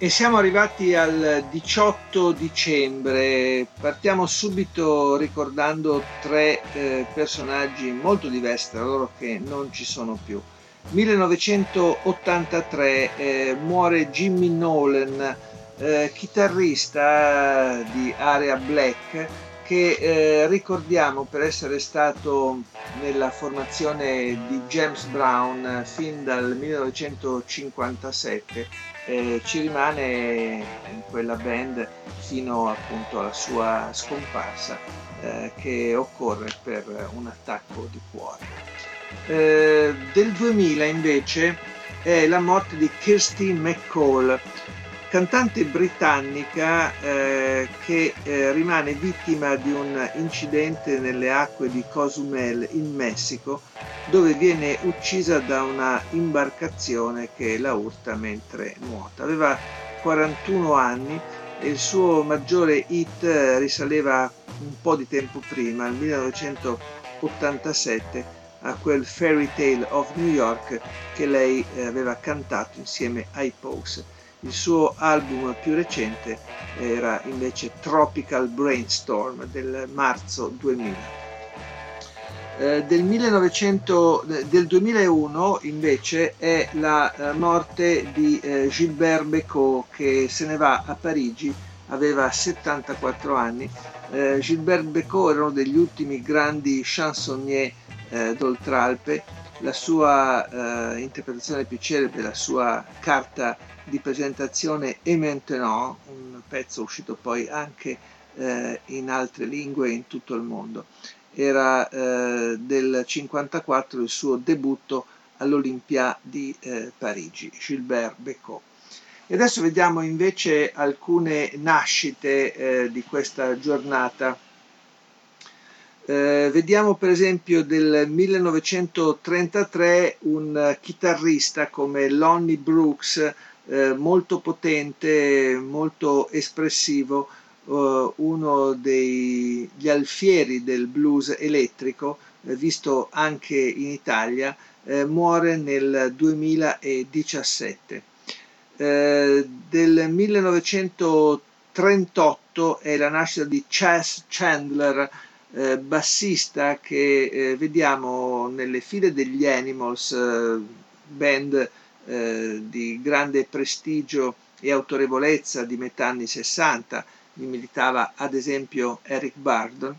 E siamo arrivati al 18 dicembre. Partiamo subito ricordando tre eh, personaggi molto diversi tra loro che non ci sono più. 1983 eh, muore Jimmy Nolan, eh, chitarrista di Area Black, che eh, ricordiamo per essere stato nella formazione di James Brown fin dal 1957 eh, ci rimane in quella band fino appunto alla sua scomparsa eh, che occorre per un attacco di cuore. Eh, del 2000 invece è la morte di Kirsty McCall, cantante britannica eh, che eh, rimane vittima di un incidente nelle acque di Cozumel in Messico dove viene uccisa da una imbarcazione che la urta mentre nuota. Aveva 41 anni e il suo maggiore hit risaleva un po' di tempo prima, al 1987, a quel Fairy Tale of New York che lei eh, aveva cantato insieme ai Pose. Il suo album più recente era invece Tropical Brainstorm del marzo 2000. Eh, del, 1900, del 2001 invece è la eh, morte di eh, Gilbert Bécaud che se ne va a Parigi, aveva 74 anni. Eh, Gilbert Bécaud era uno degli ultimi grandi chansonnier eh, d'Oltralpe, la sua eh, interpretazione più celebre, la sua carta di presentazione E maintenant, un pezzo uscito poi anche eh, in altre lingue in tutto il mondo. Era eh, del 54 il suo debutto all'Olympia di eh, Parigi, Gilbert Bécaud. E adesso vediamo invece alcune nascite eh, di questa giornata. Eh, vediamo per esempio del 1933 un chitarrista come Lonnie Brooks eh, molto potente, molto espressivo, eh, uno degli alfieri del blues elettrico, eh, visto anche in Italia, eh, muore nel 2017. Eh, del 1938 è la nascita di Chas Chandler, eh, bassista che vediamo nelle file degli Animals, band eh, di grande prestigio e autorevolezza di metà anni 60, mi militava ad esempio Eric Bardon,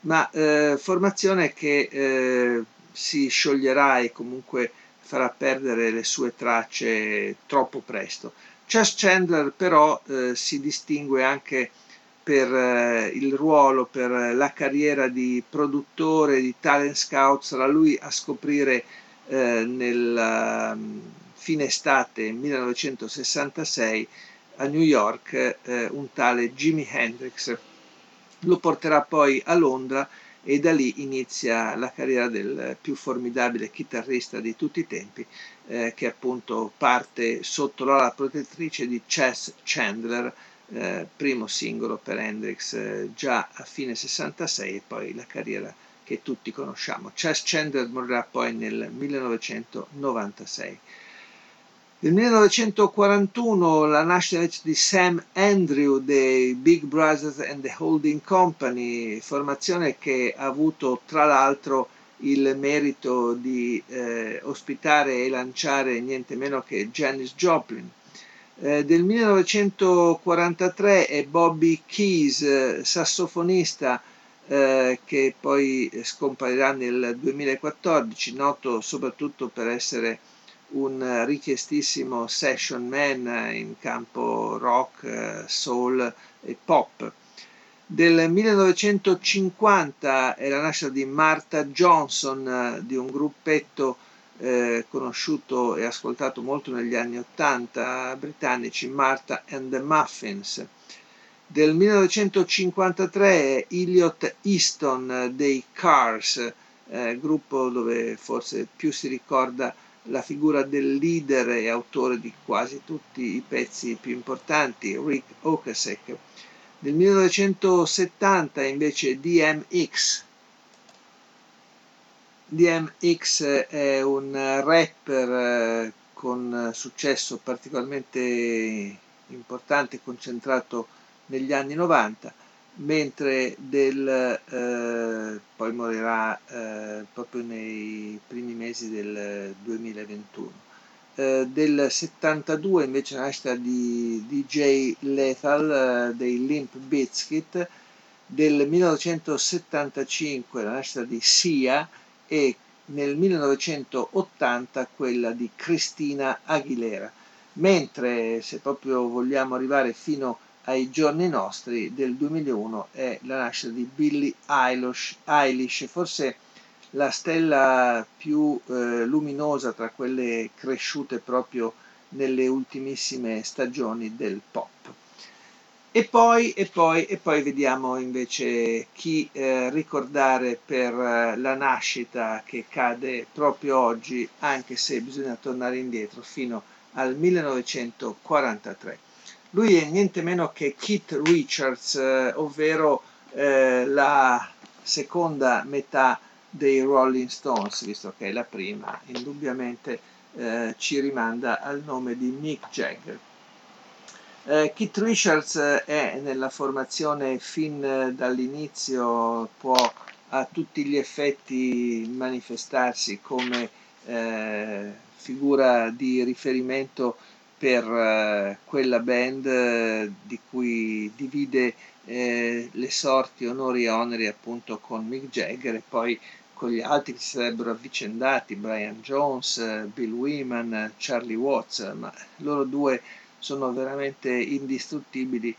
ma eh, formazione che eh, si scioglierà e comunque farà perdere le sue tracce troppo presto. Chas Chandler però eh, si distingue anche per eh, il ruolo, per la carriera di produttore, di talent scout, sarà lui a scoprire eh, nel fine estate 1966 a New York eh, un tale Jimi Hendrix. Lo porterà poi a Londra e da lì inizia la carriera del più formidabile chitarrista di tutti i tempi, eh, che appunto parte sotto l'ala protettrice di Chess Chandler, eh, primo singolo per Hendrix eh, già a fine 66 e poi la carriera che tutti conosciamo. Chess Chandler morirà poi nel 1996. Nel 1941 la nascita di Sam Andrew dei Big Brothers and the Holding Company, formazione che ha avuto tra l'altro il merito di eh, ospitare e lanciare niente meno che Janis Joplin. Eh, del 1943 è Bobby Keys, sassofonista eh, che poi scomparirà nel 2014, noto soprattutto per essere un richiestissimo session man in campo rock, soul e pop. Del 1950 è la nascita di Martha Johnson, di un gruppetto eh, conosciuto e ascoltato molto negli anni 80 britannici, Martha and the Muffins. Del 1953 è Elliot Easton dei Cars, eh, gruppo dove forse più si ricorda la figura del leader e autore di quasi tutti i pezzi più importanti, Rick Ocasek. Nel 1970 invece DMX, DMX è un rapper eh, con successo particolarmente importante, concentrato negli anni 90, mentre del, eh, poi morirà eh, proprio nei primi mesi del 2021. Eh, del 72 invece nascita di DJ Lethal eh, dei Limp Bizkit, del 1975 la nascita di Sia, e nel 1980 quella di Cristina Aguilera, mentre se proprio vogliamo arrivare fino ai giorni nostri del 2001 è la nascita di Billie Eilish, Eilish forse la stella più eh, luminosa tra quelle cresciute proprio nelle ultimissime stagioni del pop. E poi, e poi, e poi vediamo invece chi eh, ricordare per eh, la nascita che cade proprio oggi, anche se bisogna tornare indietro fino al 1943. Lui è niente meno che Keith Richards, eh, ovvero eh, la seconda metà dei Rolling Stones, visto che è la prima, indubbiamente eh, ci rimanda al nome di Mick Jagger. Eh, Keith Richards eh, è nella formazione fin dall'inizio, può a tutti gli effetti manifestarsi come eh, figura di riferimento per eh, quella band eh, di cui divide le sorti, onori e oneri appunto con Mick Jagger e poi con gli altri che si sarebbero avvicendati, Brian Jones, Bill Wyman, Charlie Watts, ma loro due sono veramente indistruttibili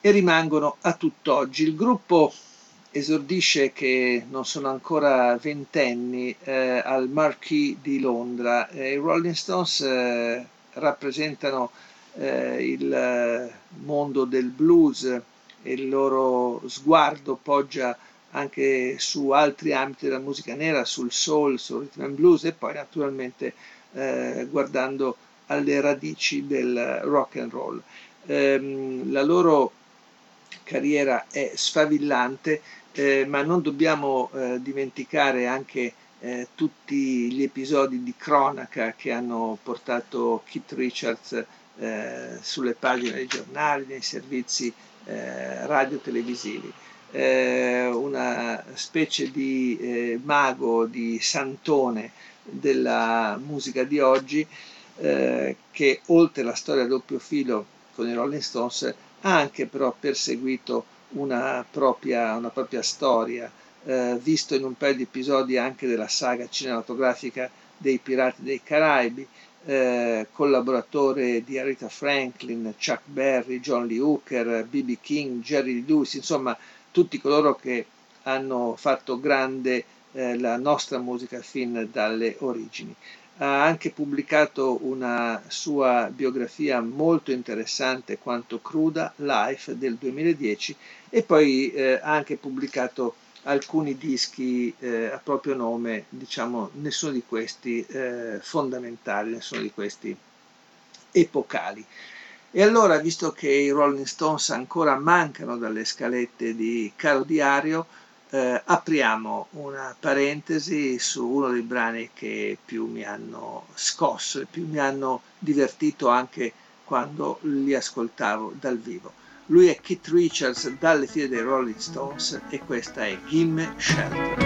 e rimangono a tutt'oggi. Il gruppo esordisce che non sono ancora ventenni eh, al Marquis di Londra. Eh, I Rolling Stones eh, rappresentano eh, il mondo del blues e il loro sguardo poggia anche su altri ambiti della musica nera, sul soul, sul rhythm and blues e poi naturalmente eh, guardando alle radici del rock and roll. Ehm, la loro carriera è sfavillante, eh, ma non dobbiamo eh, dimenticare anche eh, tutti gli episodi di cronaca che hanno portato Keith Richards eh, sulle pagine dei giornali, nei servizi eh, radio-televisivi. Eh, una specie di mago, di santone della musica di oggi eh, che oltre alla storia a doppio filo con i Rolling Stones ha anche però perseguito una propria, una propria storia, eh, visto in un paio di episodi anche della saga cinematografica dei Pirati dei Caraibi, eh, collaboratore di Aretha Franklin, Chuck Berry, John Lee Hooker, B.B. King, Jerry Lewis, insomma tutti coloro che hanno fatto grande eh, la nostra musica fin dalle origini ha anche pubblicato una sua biografia molto interessante quanto cruda, Life del 2010 e poi eh, ha anche pubblicato alcuni dischi eh, a proprio nome, diciamo nessuno di questi eh, fondamentali, nessuno di questi epocali. E allora, visto che i Rolling Stones ancora mancano dalle scalette di Caro Diario, eh, apriamo una parentesi su uno dei brani che più mi hanno scosso e più mi hanno divertito anche quando li ascoltavo dal vivo. Lui è Keith Richards dalle file dei Rolling Stones e questa è Gimme Shelter.